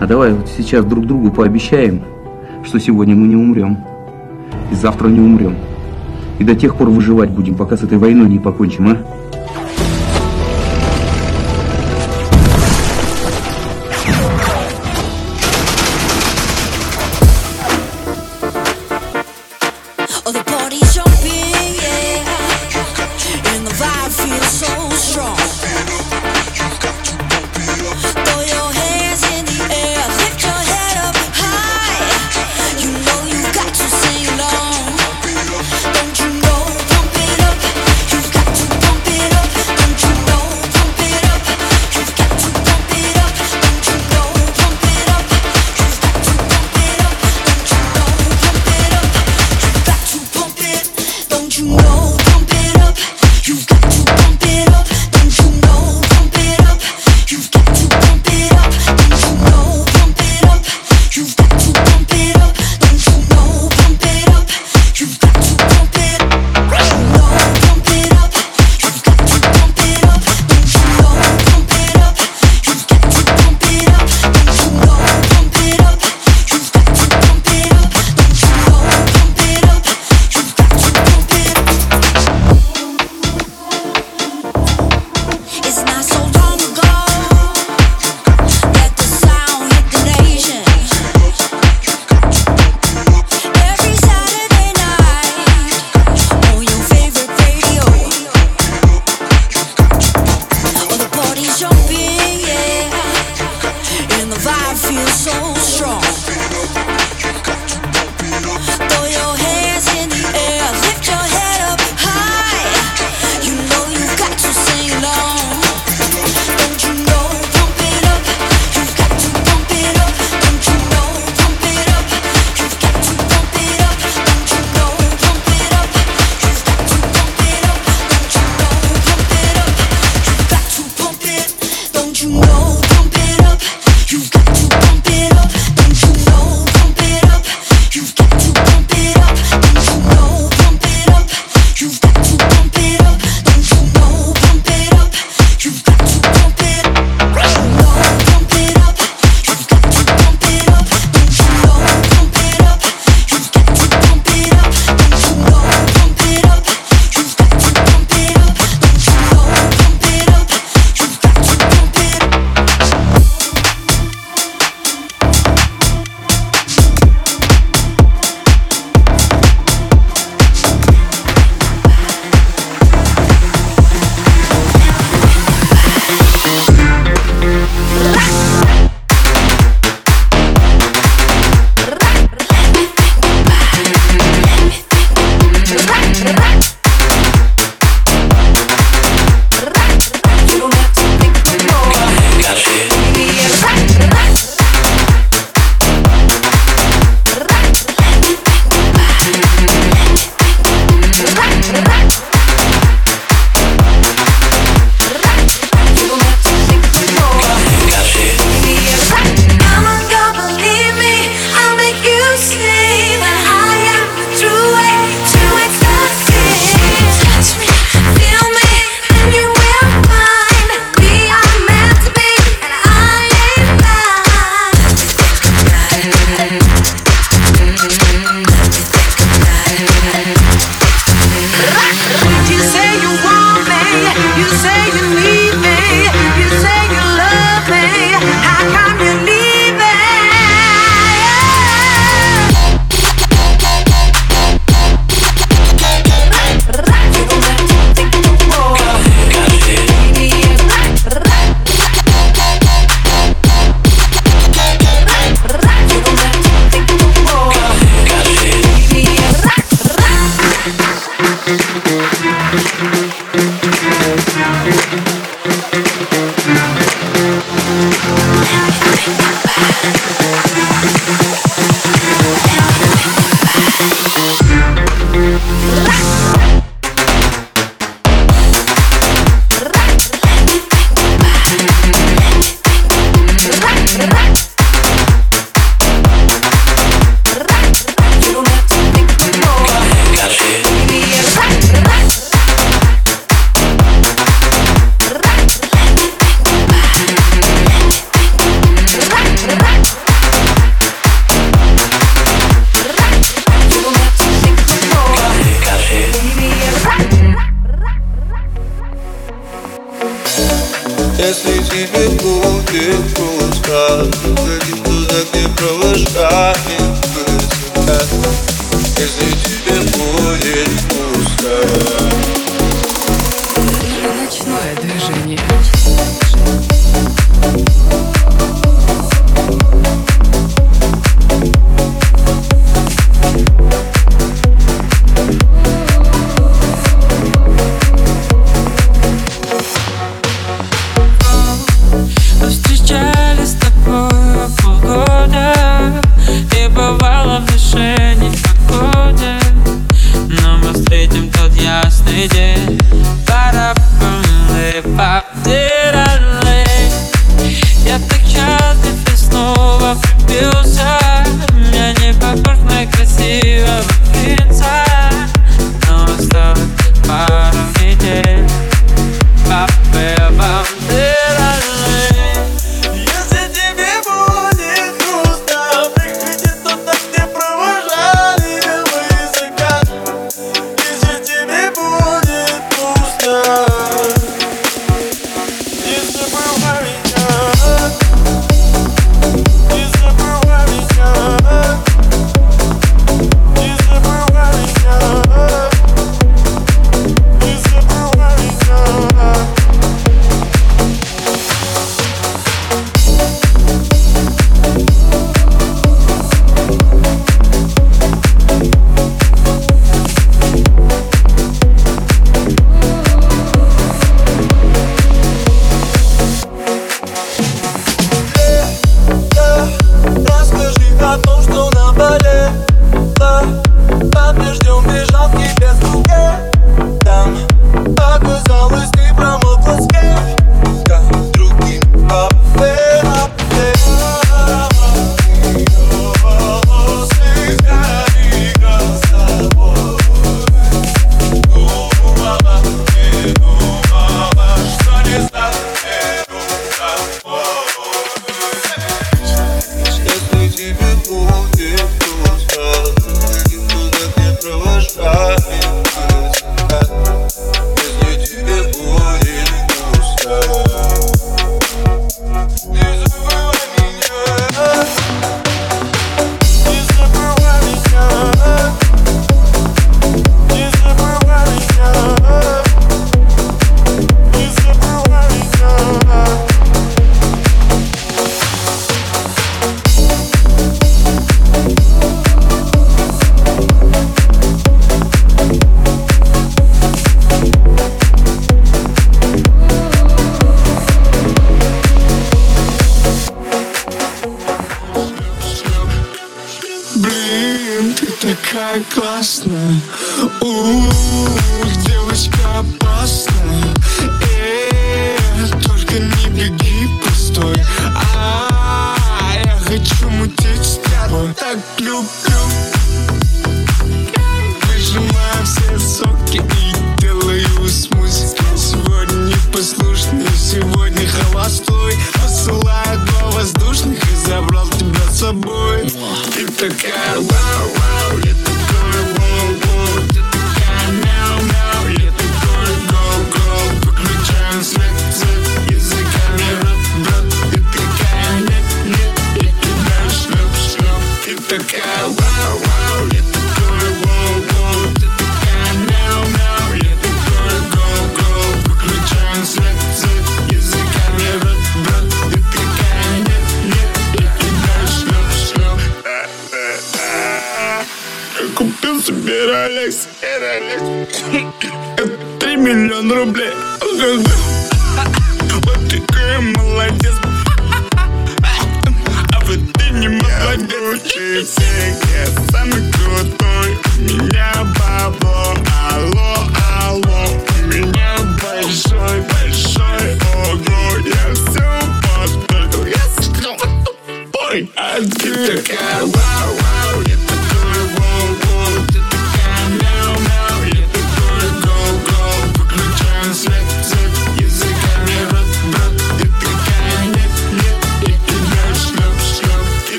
А давай вот сейчас друг другу пообещаем, что сегодня мы не умрем, и завтра не умрем. И до тех пор выживать будем, пока с этой войной не покончим, а?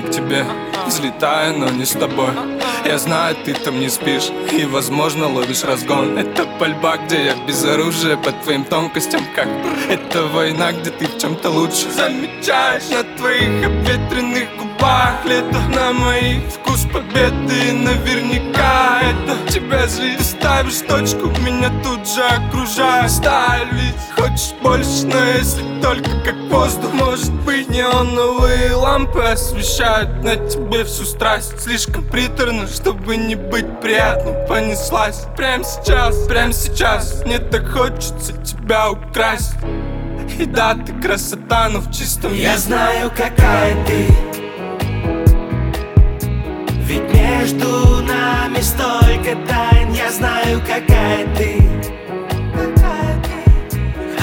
Не к тебе. Взлетаю, но не с тобой. Я знаю, ты там не спишь И, возможно, ловишь разгон. Это пальба, где я без оружия По твоим тонкостям как Это война, где ты в чем-то лучше. Замечаешь на твоих обветренных губах Лето на моих вкус победы. Наверняка это тебя Ты ставишь точку, меня тут же окружает Сталь ведь хочешь больше, но если только как воздух. Может быть неоновые лампы освещают на тебе всю страсть. Слишком приторно, чтобы не быть приятным Понеслась. Прямо сейчас, прямо сейчас. Мне так хочется тебя украсть. И да, ты красота, но в чистом Я знаю, какая ты между нами столько тайн Я знаю, какая ты.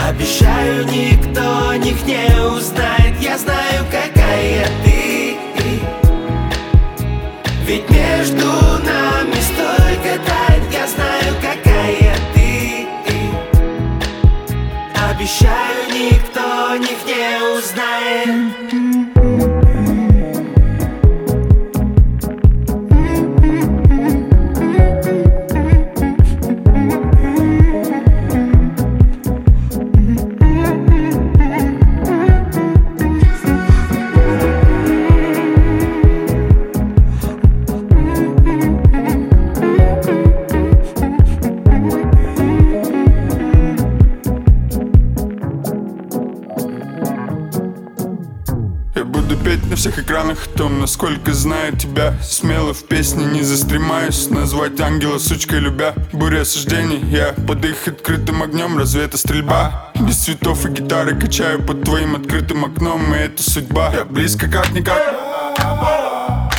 Обещаю, никто них не узнает Я знаю, какая ты. Ведь между нами столько тайн Я знаю, какая ты. Обещаю, никто них не узнает экранах том, насколько знаю тебя. Смело в песне не застремаюсь Назвать ангела сучкой любя. Буря осуждений, я под их открытым огнем Разве это стрельба? Без цветов и гитары качаю под твоим открытым окном И это судьба, я близко как-никак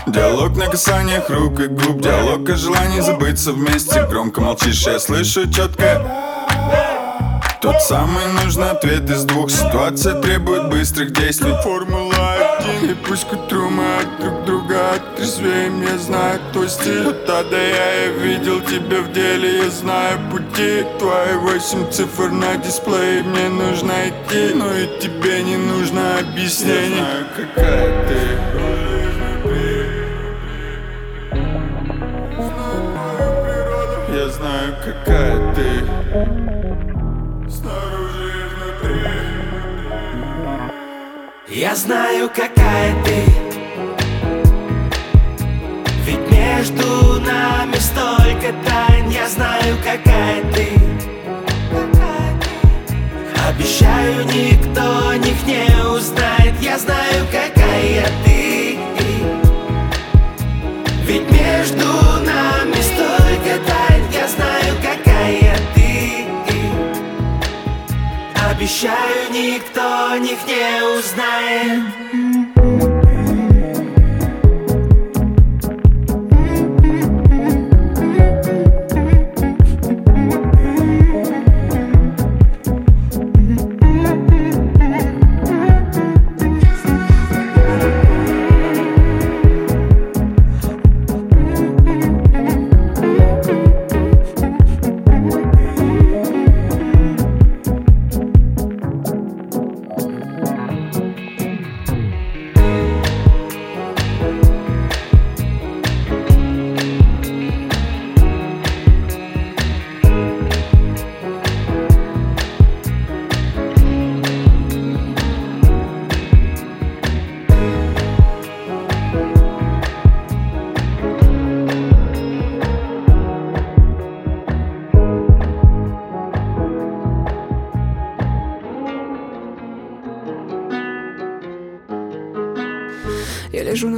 Диалог на касаниях рук и губ Диалог о желании забыться вместе. Громко молчишь, я слышу четко тот самый нужный ответ из двух Ситуация требует быстрых действий. Формула один И пусть к утру мы от друг друга отрезвеем Я знаю твой стиль А до Я я видел тебя в деле Я знаю пути Твои. Восемь цифр на дисплее Мне нужно идти Но и тебе не нужно объяснений. Я знаю какая ты Я знаю какая ты Я знаю, какая ты. Ведь между нами столько тайн. Я знаю, какая ты. Обещаю, никто них не узнает. Я знаю, какая ты. Ведь между нами столько тайн. Я знаю, Обещаю, никто них не узнает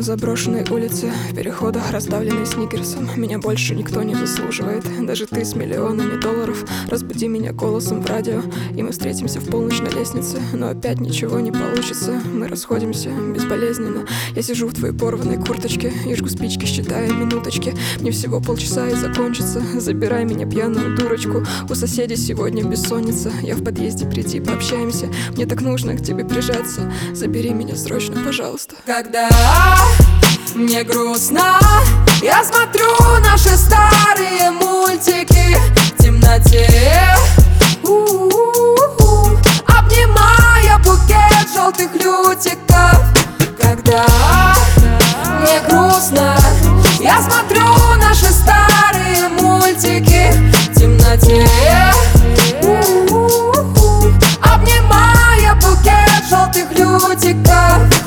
на заброшенной улице, в переходах, раздавленной сникерсом. Меня больше никто не заслуживает, даже ты с миллионами долларов. Разбуди меня голосом в радио, и мы встретимся в полночь на лестнице. Но опять ничего не получится, мы расходимся безболезненно. Я сижу в твоей порванной курточке и жгу спички, считая минуточки. Мне всего полчаса и закончится. Забирай меня, пьяную дурочку. У соседей сегодня бессонница. Я в подъезде, приди, пообщаемся. Мне так нужно к тебе прижаться. Забери меня срочно, пожалуйста. Когда мне грустно, я смотрю наши старые мультики в темноте. У-у-у-у. Обнимая букет желтых лютиков. Когда мне грустно, я смотрю наши старые мультики в темноте. У-у-у-у. Обнимая букет желтых лютиков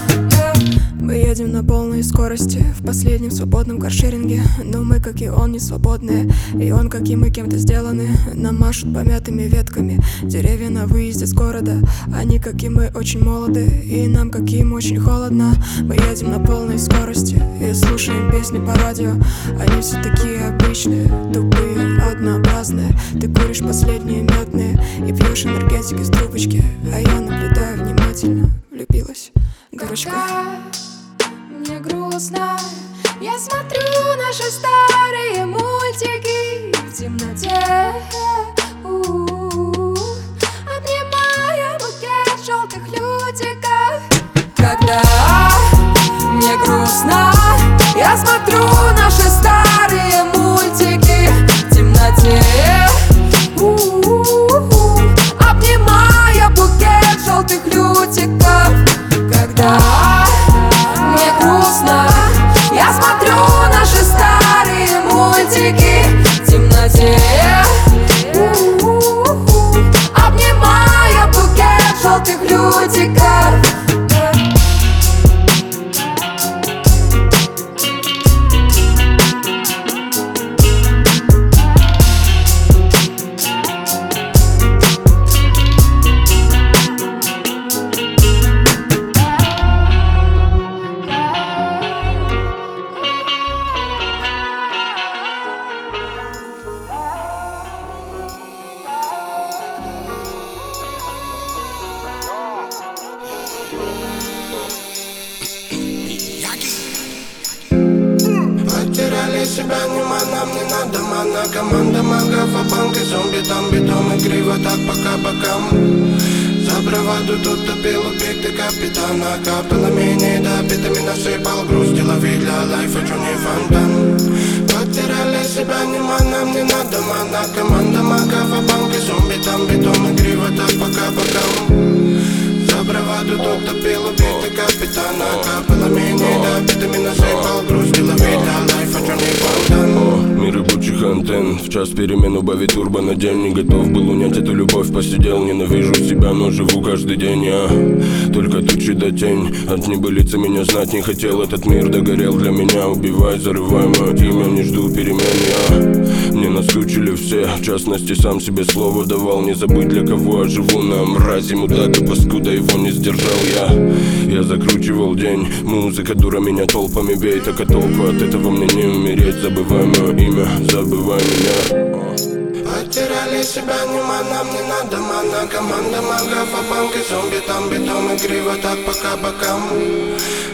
на последнем свободном каршеринге. Но мы, как и он, не свободные И он, как и мы, кем-то сделаны. Нам машут помятыми ветками Деревья на выезде с города. Они, как и мы, очень молоды И нам, как и им, очень холодно. Мы едем на полной скорости И слушаем песни по радио. Они все такие обычные Тупые, однообразные. Ты куришь последние медные И пьешь энергетик из трубочки. А я наблюдаю внимательно Влюбилась. Мне грустно. Я смотрю наши старые мультики В темноте. У-у-у. Обнимая букет желтых лютиков. Когда мне грустно Я смотрю наши старые мультики В темноте. У-у-у. Обнимая букет желтых лютиков не хотел Этот мир догорел для меня. Убивай, зарывай мое имя Не жду перемен я Мне наскучили все В частности, сам себе слово давал. Не забыть для кого я живу На мрази, мудака, паскуда Его не сдержал я. Я закручивал день Музыка дура меня толпами бей Так а толпа от этого мне не умереть. Забывай мое имя, забывай меня Потеряли себя, нема, нам не надо мана Команда магов, а банк и зомби Там битом и криво, так пока бокам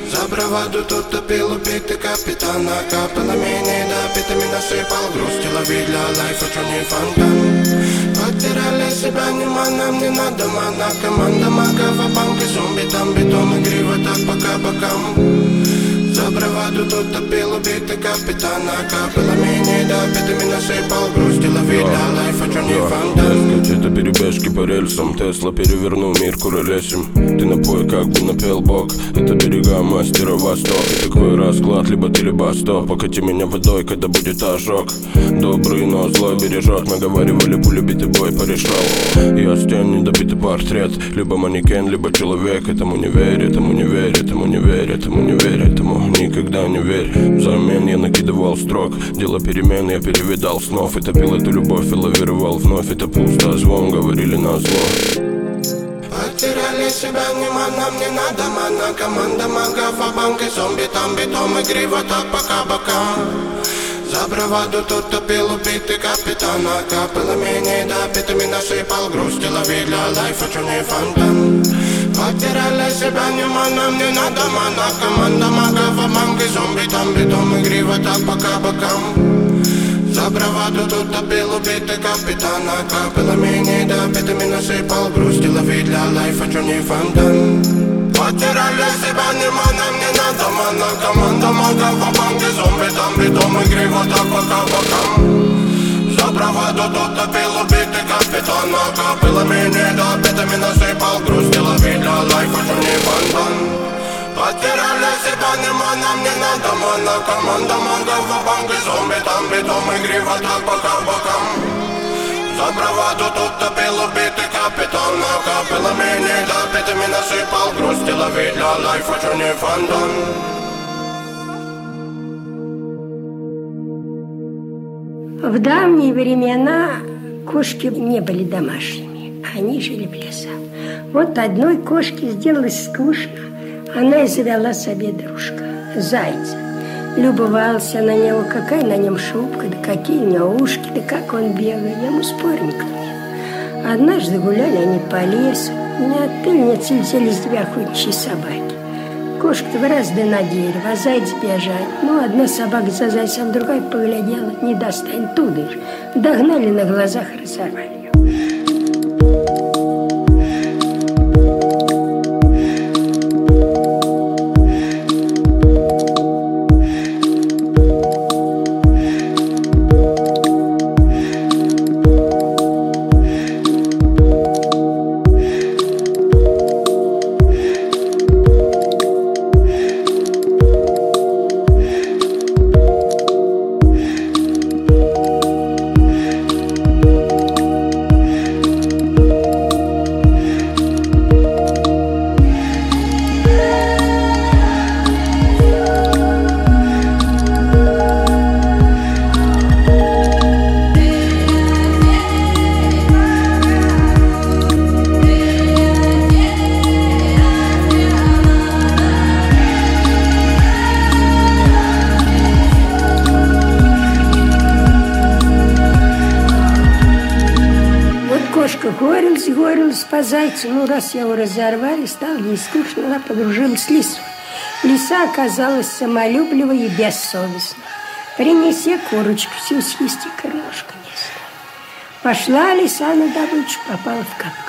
За браваду тут топил убитый капитана Капелами не допитыми насыпал грусть Лови для лайфа, чё не фонтан. Потеряли себя, нема, нам не надо мана Команда магов, а банк и зомби Там битом и криво, так пока бокам за браваду тут топил убитый капитана Капелами не допитыми насыпал грусть Лови для лайфа, чё не фонтан это перебежки по рельсам Тесла перевернул мир куролесим Ты напой, как бы напел бог Это берега мастера восток И такой расклад, либо ты, либо стоп. Покати меня водой, когда будет ожог Добрый, но злой бережет Наговаривали, полюбитый бой порешал Я стен, недобитый портрет. Либо манекен, либо человек Этому не верь, этому не верь, этому не верь Этому не верь, этому никогда не верь Взамен я накидывал строк. Дело перемен, я перевидал снов. И топил эту любовь и лавировал вновь. Это пусто, звон, говорили на зло. Потеряли себя, нема, нам не надо мана. Команда магов, а банк и зомби Там битом и криво, так пока бокам За браваду тут топил убитый капитана Капелами не допитыми насыпал грусть Лови для лайфа, чё не фонтан Потеряли себя, нема, нам не надо мана Команда магов, а банк и зомби Там битом и криво, так пока бокам за браваду тут топил убитый капитана Капелами не допитыми насыпал грусть Лови для лайфа, чё не фонтан Потеряли себя, нема, нам не надо мана Команда магов, а банк и зомби Там битом и криво, так пока бокам За браваду тут топил убитый капитана Капелами не допитыми насыпал грусть Лови для лайфа, чё не фонтан Потеряли себя, нема, нам не надо мана Команда магов, а банк и зомби Там битом и криво, так пока бокам За браваду тут топил убитый капитан А капелами не допитыми насыпал грусть Лови для лайфа, чё не фонтан В давние времена кошки не были домашними, они жили в лесах. Вот одной кошке сделалось скучно, она и завела себе дружка, зайца. Любовался на него, какая на нем шубка, да какие у него ушки, да как он бегает, ему спорника нет. Однажды гуляли они по лесу, не от пыльницы летели с две охотничьи собаки. Кошка-то гораздо на дерево, а заяц бежать. Ну, одна собака за зайцем, другая поглядела, не достань, туда же. Догнали на глазах, разорвали. Зайцу. Ну, раз его разорвали, стало ей скучно, она погружилась в лесу. Лиса оказалась самолюбливой и бессовестной. Принеси курочку, съесть и крылышко несла. Пошла лиса на добычу, попала в капкан.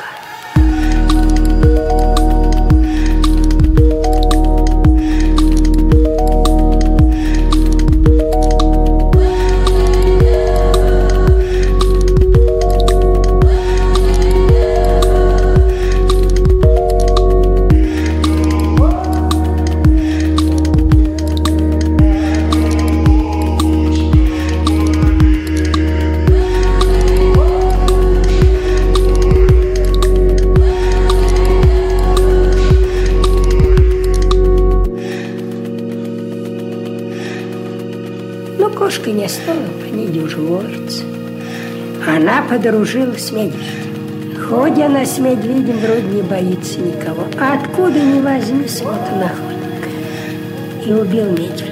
Не по ней дюжеволиться. Она подружилась медведем. Ходя она с медведем, вроде не боится никого. А откуда ни возьмись, вот он охотник. И убил медведя.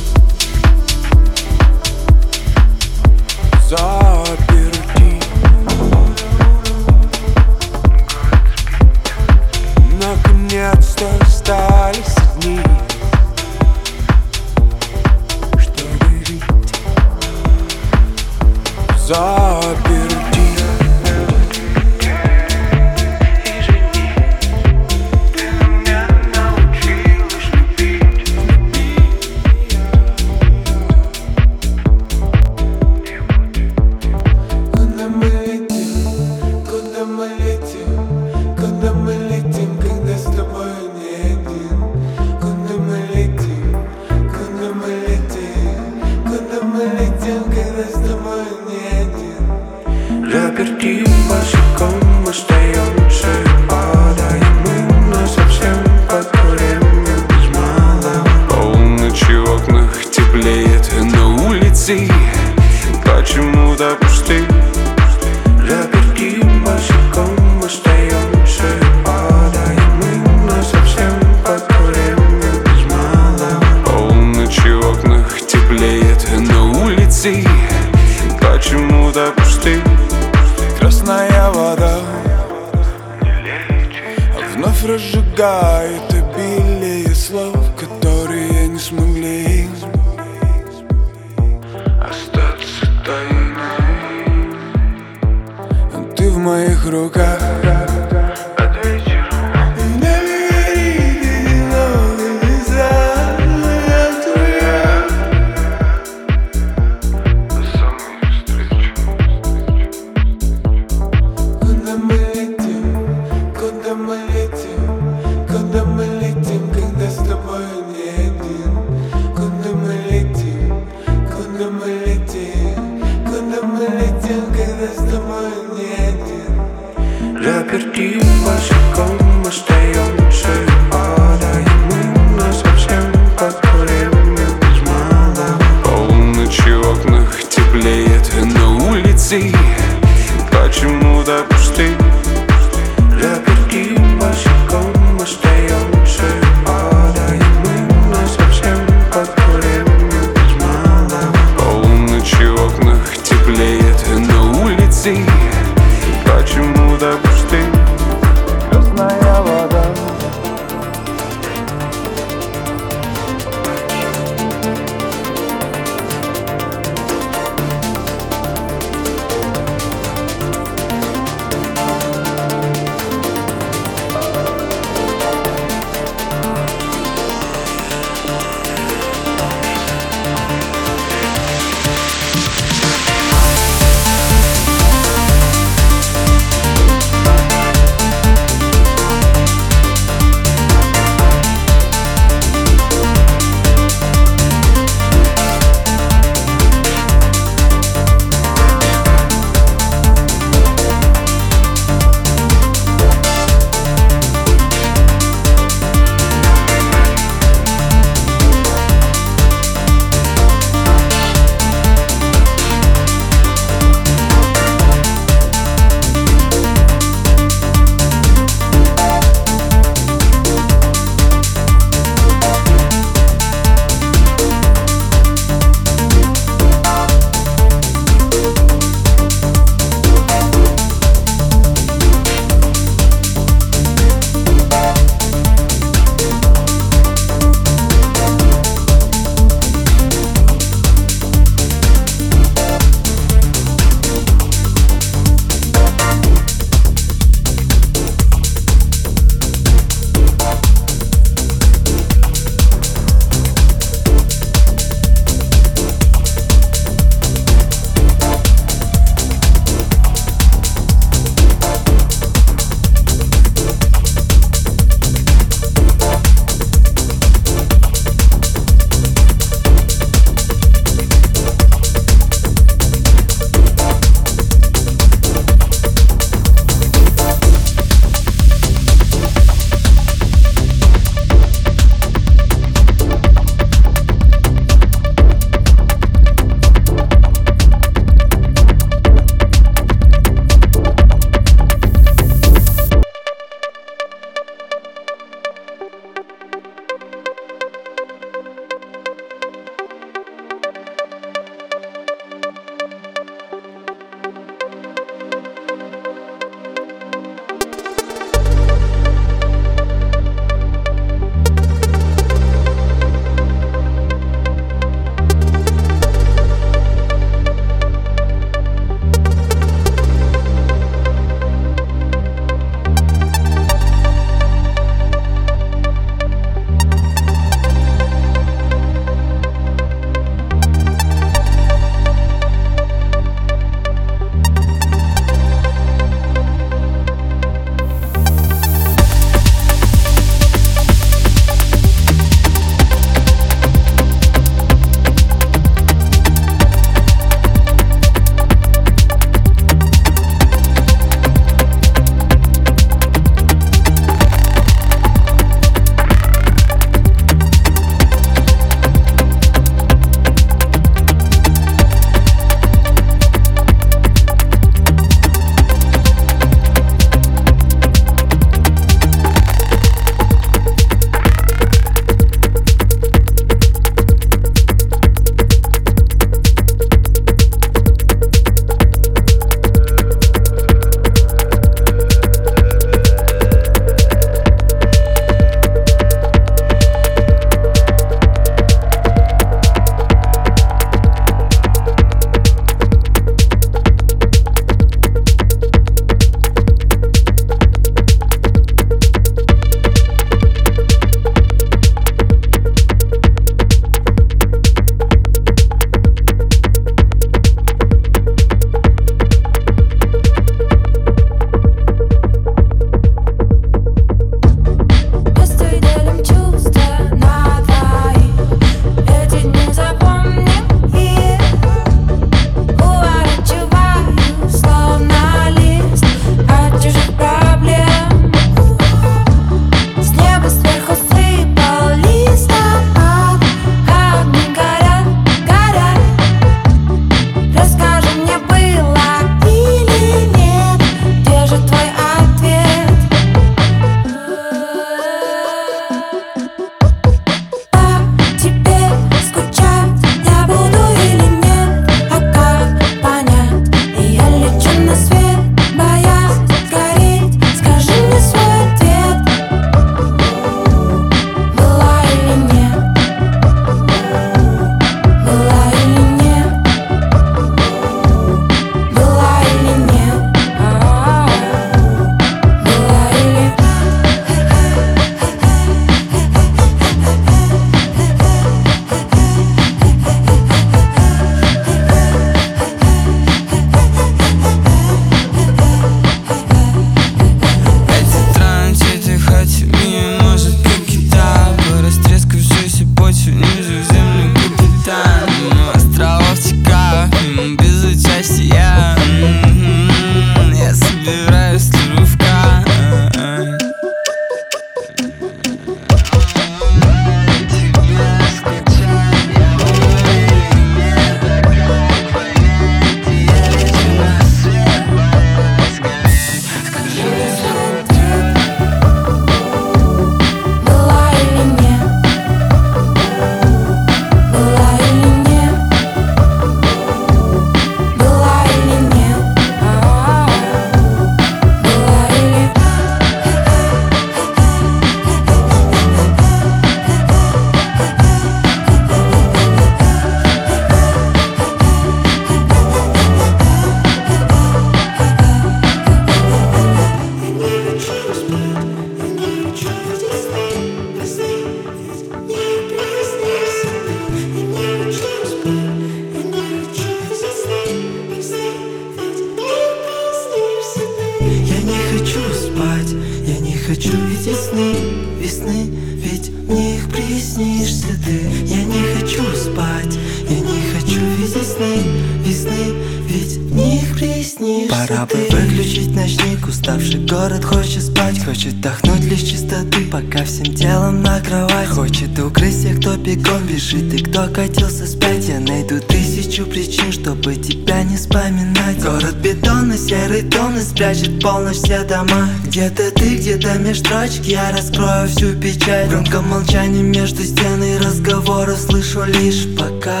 покатился спать, Я найду тысячу причин, чтобы тебя не вспоминать. Город бетон серый тон и спрячет полночь все дома. Где-то ты, где-то меж строчек я раскрою всю печаль Громко молчание между стен и разговоров слышу лишь пока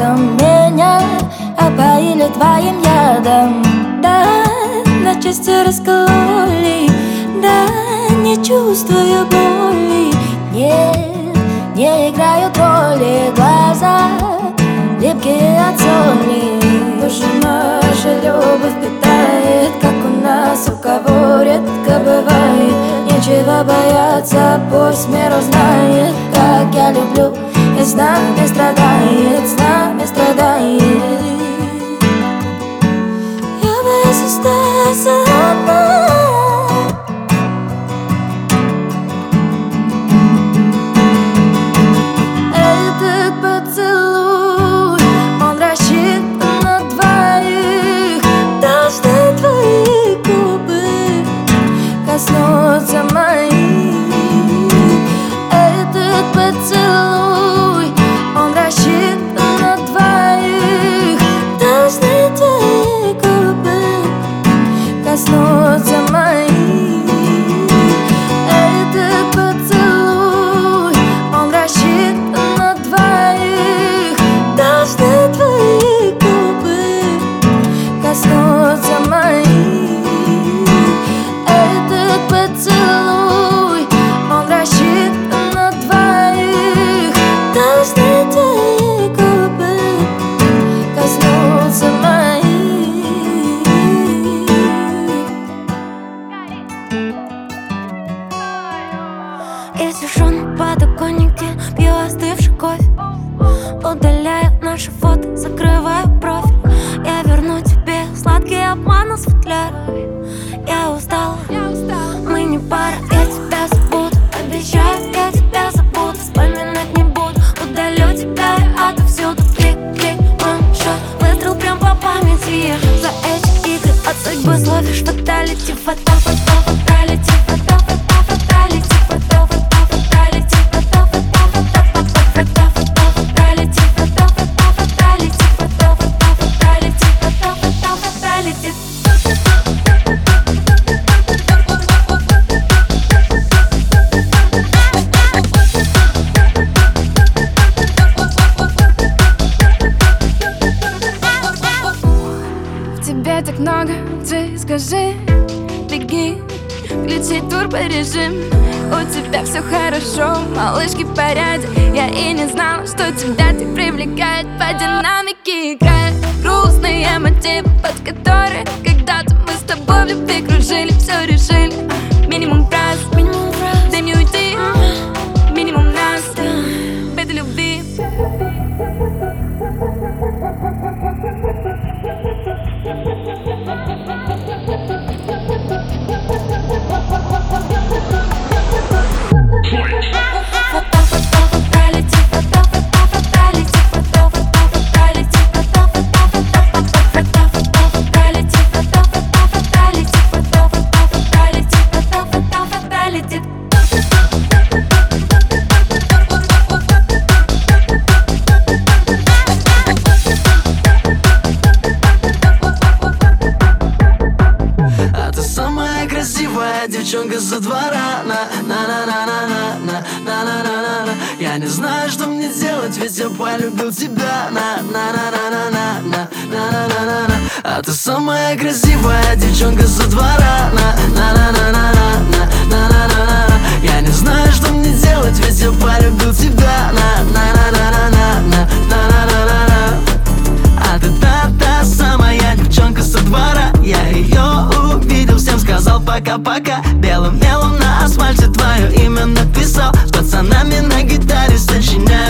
ядом Меня а опоили твоим ядом. Да, на части раскололи Да, не чувствую боли. Нет, не играют роли Глаза лепкие от соли. Душа наша любовь питает Как у нас, у кого редко бывает. Нечего бояться, пусть мир узнает Как я люблю и знак не страдает.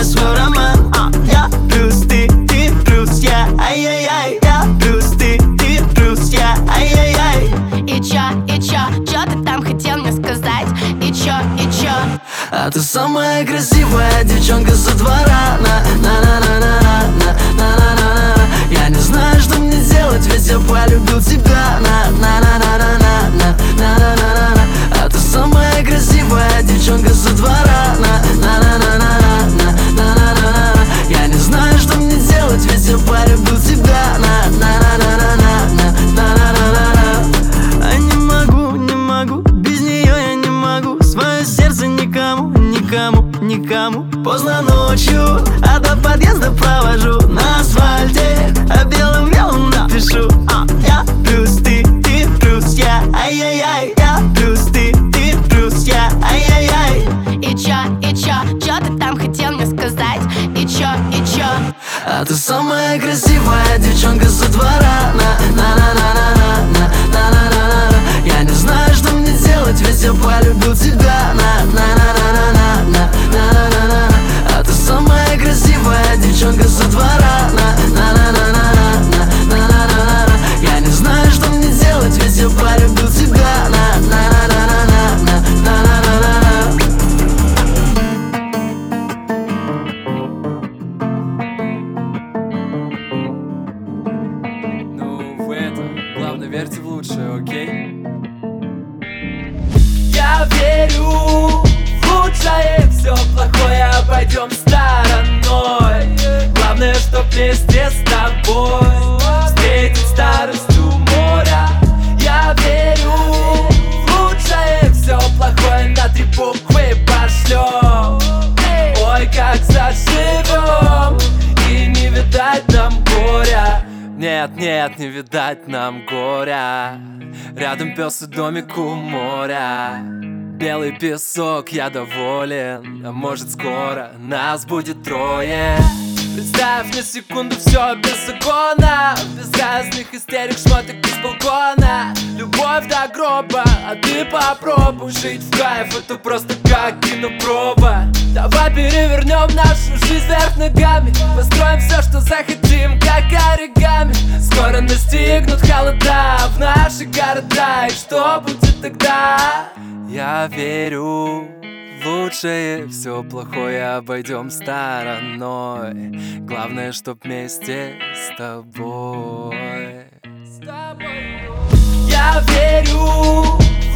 свой роман а, Я плюс ты, ты плюс я. Ай-яй-яй, я плюс ты, ты плюс я. Ай-яй-яй. И чё, и чё, чё ты там хотел мне сказать? И чё, и чё? А ты самая красивая девчонка со двора. На на на на на на на на на на. Я не знаю, что мне делать, ведь я полюбил тебя. как у моря. Белый песок, я доволен. Может скоро нас будет трое. Представь на секунду все без закона Без разных истерик, шмоток из балкона. Любовь до гроба, а ты попробуй жить в кайф. Это просто как кинопроба. Давай перевернем нашу жизнь вверх ногами. Построим все, что захотим, как оригами. Скоро настигнут холода в наши города. И что будет тогда? Я верю лучшее Все плохое обойдем стороной. Главное, чтоб вместе с тобой. С тобой. Я верю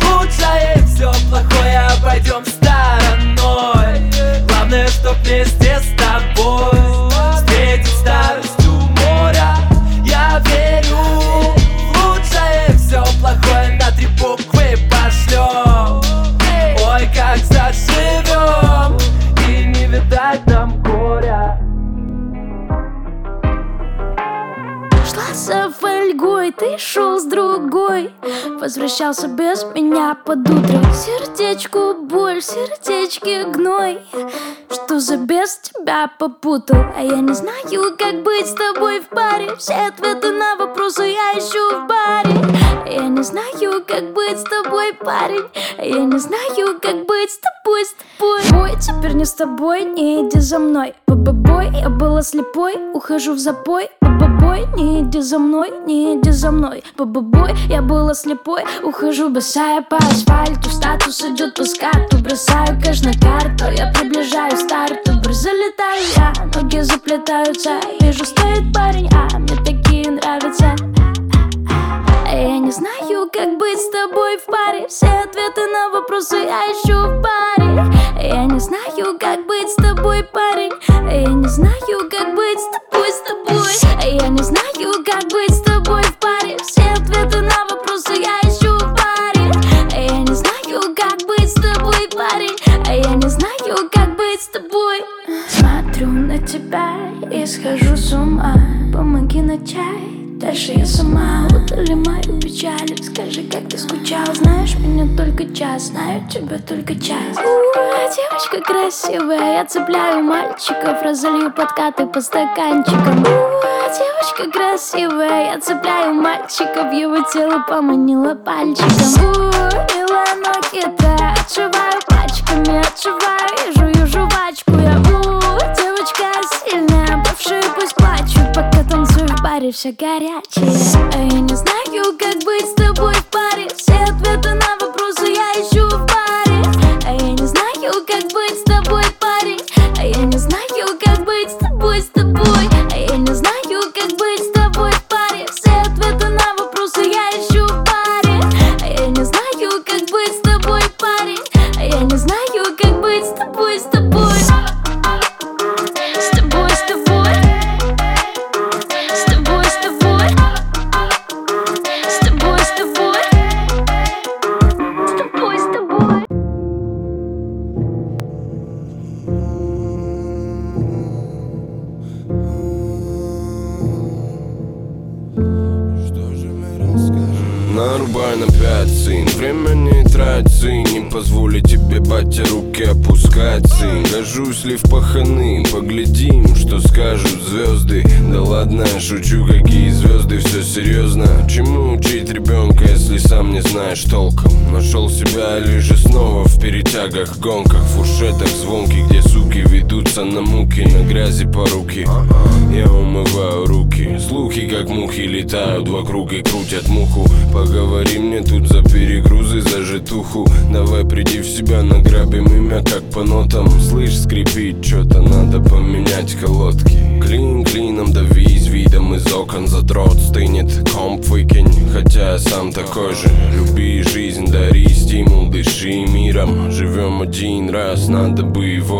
лучшее Все плохое обойдем стороной. Главное, чтоб вместе с тобой. Фольгой, ты шел с другой. Возвращался без меня под утро. Сердечку боль, в сердечке гной. Что за бес тебя попутал? А я не знаю, как быть с тобой в паре. Все ответы на вопросы я ищу в баре. А Я не знаю, как быть с тобой, парень. А я не знаю, как быть с тобой, с тобой. Бой, теперь не с тобой, не иди за мной. Бой, я была слепой, ухожу в запой. Бой, не иди за мной, не иди за мной. Бой, я была слепой, ухожу босая по асфальту. Статус идет по скату, бросаю кэш на карту. Я приближаюсь к старту, бр залетаю я. Ноги заплетаются, вижу стоит парень, а мне такие нравятся я не знаю, как быть с тобой в паре. Все ответы на вопросы я ищу в паре. А Я не знаю, как быть с тобой, парень. А Я не знаю, как быть с тобой, с тобой. А Я не знаю, как быть с тобой в паре. Все ответы на вопросы я ищу в паре. А Я не знаю, как быть с тобой, парень. А я не знаю, как быть с тобой Смотрю на тебя и схожу с ума. Помоги начать Дальше я сама. Удали мою печаль? Скажи, как ты скучал? Знаешь меня только час Знаю тебя только час. У, Девочка красивая Я цепляю мальчиков Разолью подкаты по стаканчикам. У, Девочка красивая Я цепляю мальчиков Его тело поманило пальчиком. У, Милая, но Все горячее. А я не знаю, как быть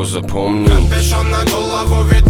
запомнить Капюшон на голову, ведь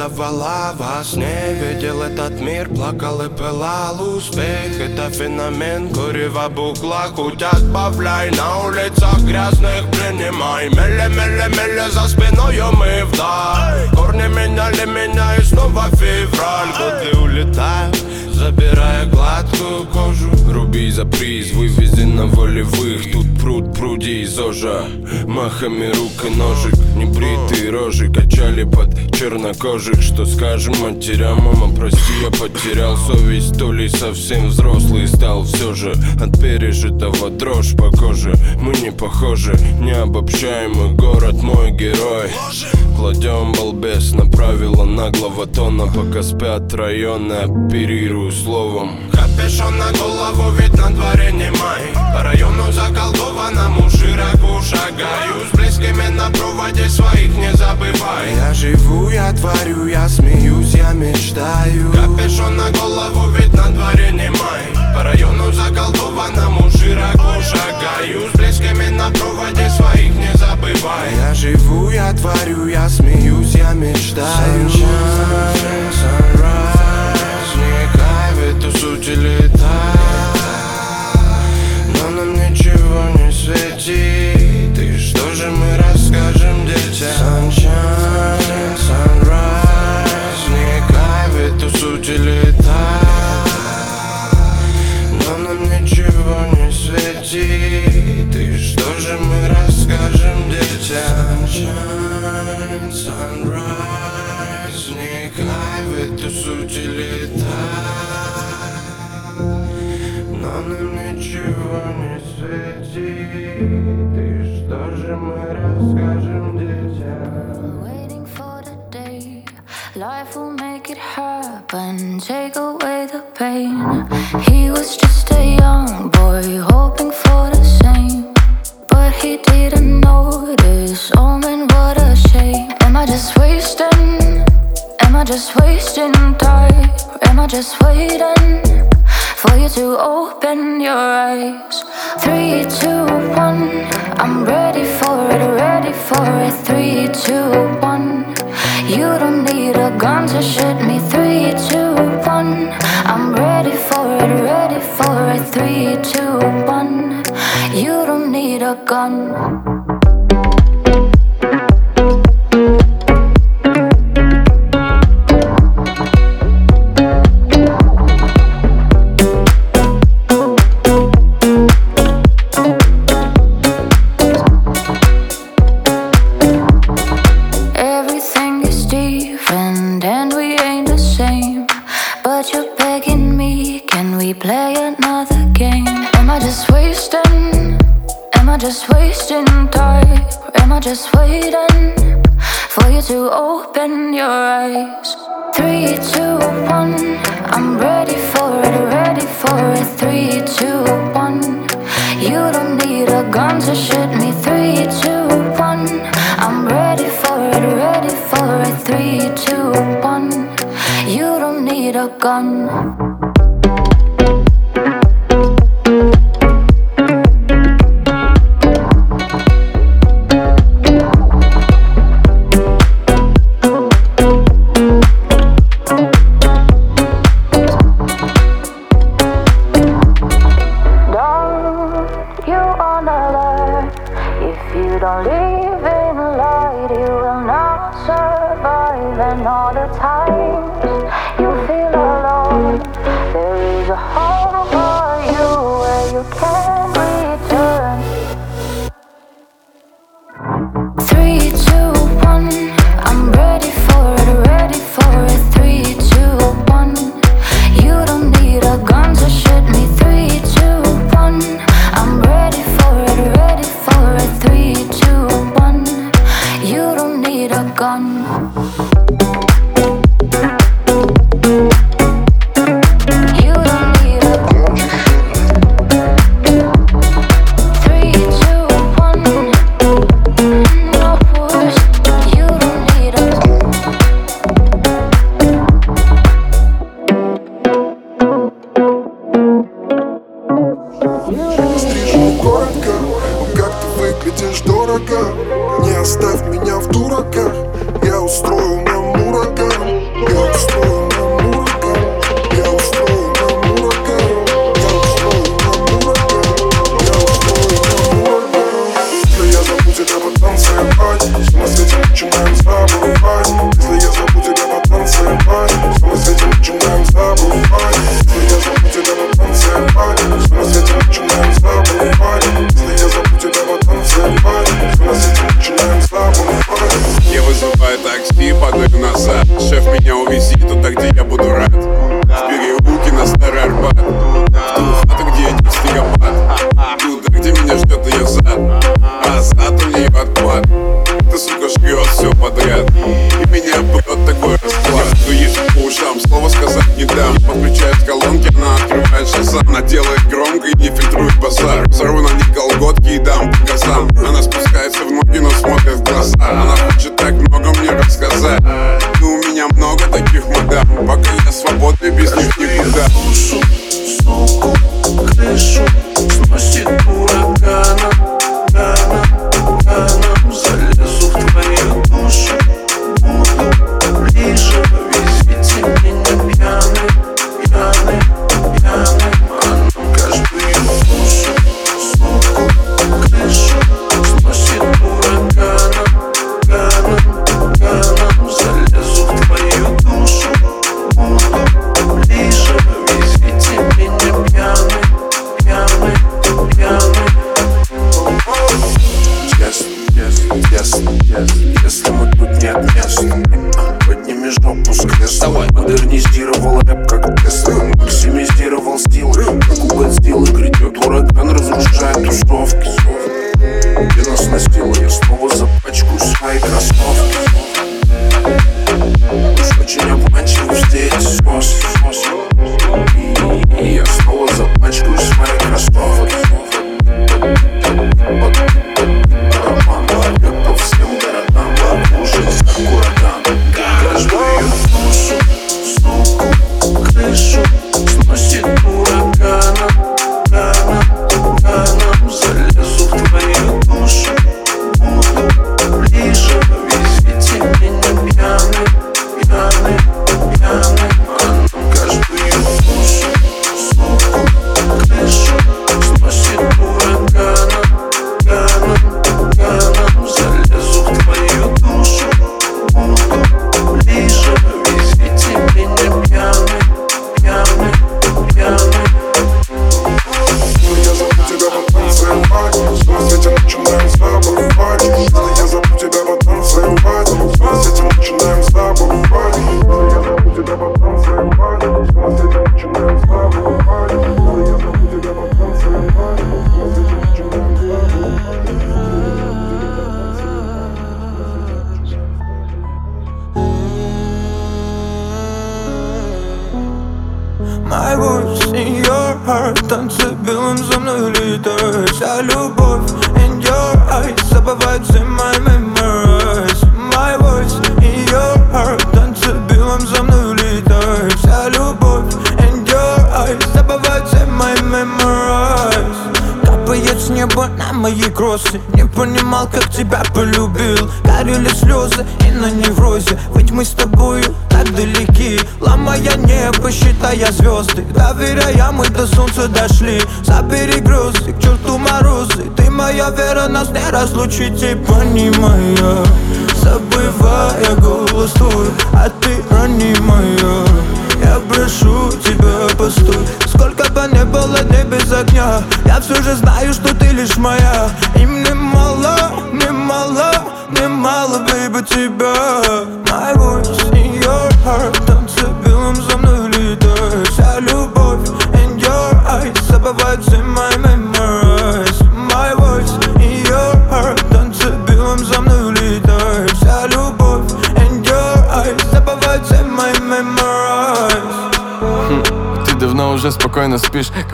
отдавала во сне Видел этот мир, плакал и пылал успех Это феномен, курева букла Хоть отбавляй, на улицах грязных принимай Меле, меле, меле, за спиною мы вдаль. Корни меняли меня и снова февраль Годы улетают, забирая гладкую кожу. Руби за приз, вывези на волевых Тут пруд, пруди из ожа Махами рук и ножик Небритые рожи качали под чернокожих Что скажем матерям, мама, прости, я потерял совесть То ли совсем взрослый стал все же. От пережитого дрожь по коже Мы не похожи, необобщаемый город мой герой. Кладем балбес на правила наглого тона Пока спят районы, оперирую словом Капюшон на голову, ведь на дворе не май По району заколдованному широко шагаю. С близкими на проводе своих не забывай Я живу, я творю, я смеюсь, я мечтаю. Капюшон на голову, ведь на дворе не май По району заколдованному широко шагаю. С близкими на проводе своих не забывай Я живу, я творю, я смеюсь, я мечтаю. Sunshine, sunrise эту life will make it happen, take away the pain. He was just a young boy hoping for the same, but he didn't notice. Oh man, what a shame. Am I just wasting? Am I just wasting time? Am I just waiting for you to open your eyes? Three, two, one. I'm ready for it, ready for it. Three, two, one. You don't need a gun to shoot me. Three, two, one. I'm ready for it, ready for it. Three, two, one. You don't need a gun.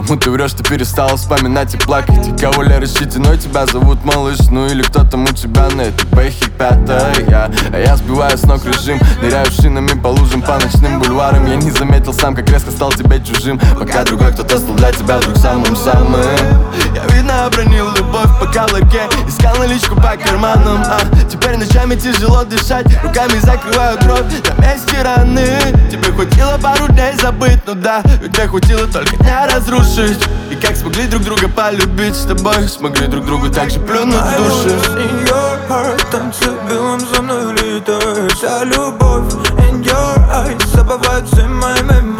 Кому ты врешь, ты перестал вспоминать и плакать. Кого ли рассчитанной тебя зовут малыш Ну или кто там у тебя на этой бэхе? пятая. Я сбиваю с ног режим Ныряю шинами по лужам, по ночным бульварам. Я не заметил сам, как резко стал тебе чужим. Пока другой кто-то стал для тебя вдруг самым-самым. Я видно обронил любовь по калаке Искал наличку по карманам, а Теперь ночами тяжело дышать Руками закрываю кровь. На месте раны Тебе хватило пару дней забыть, ну да Где хватило только дня разрушить. И как смогли друг друга полюбить с тобой? Смогли друг другу так же плюнуть в души Танцы белым за мной летает Вся любовь in your eyes Забывать все мои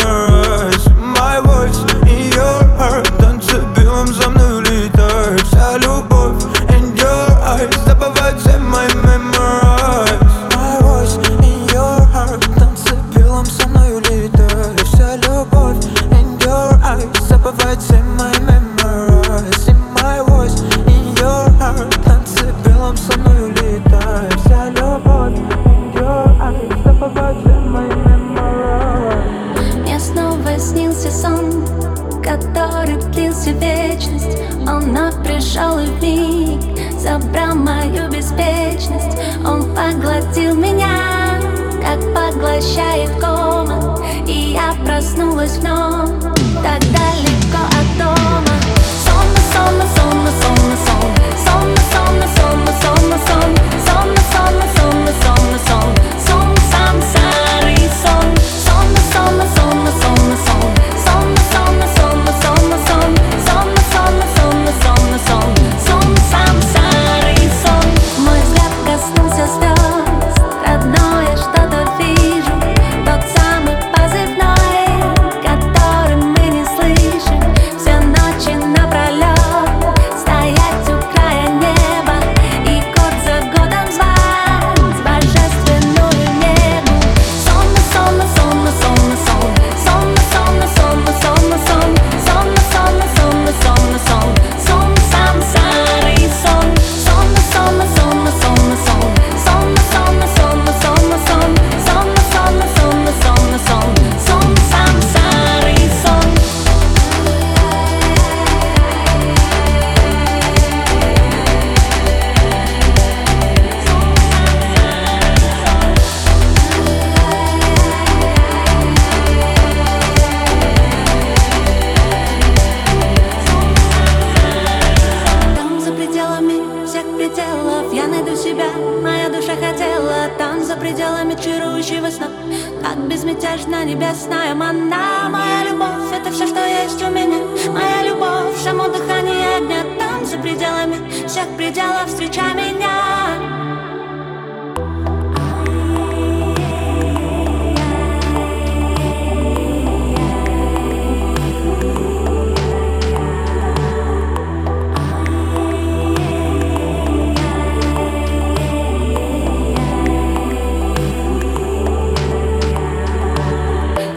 всех пределов Встречай меня.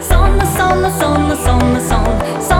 Сонно, сонно, сонно, сонно, сон Сонно, сонно,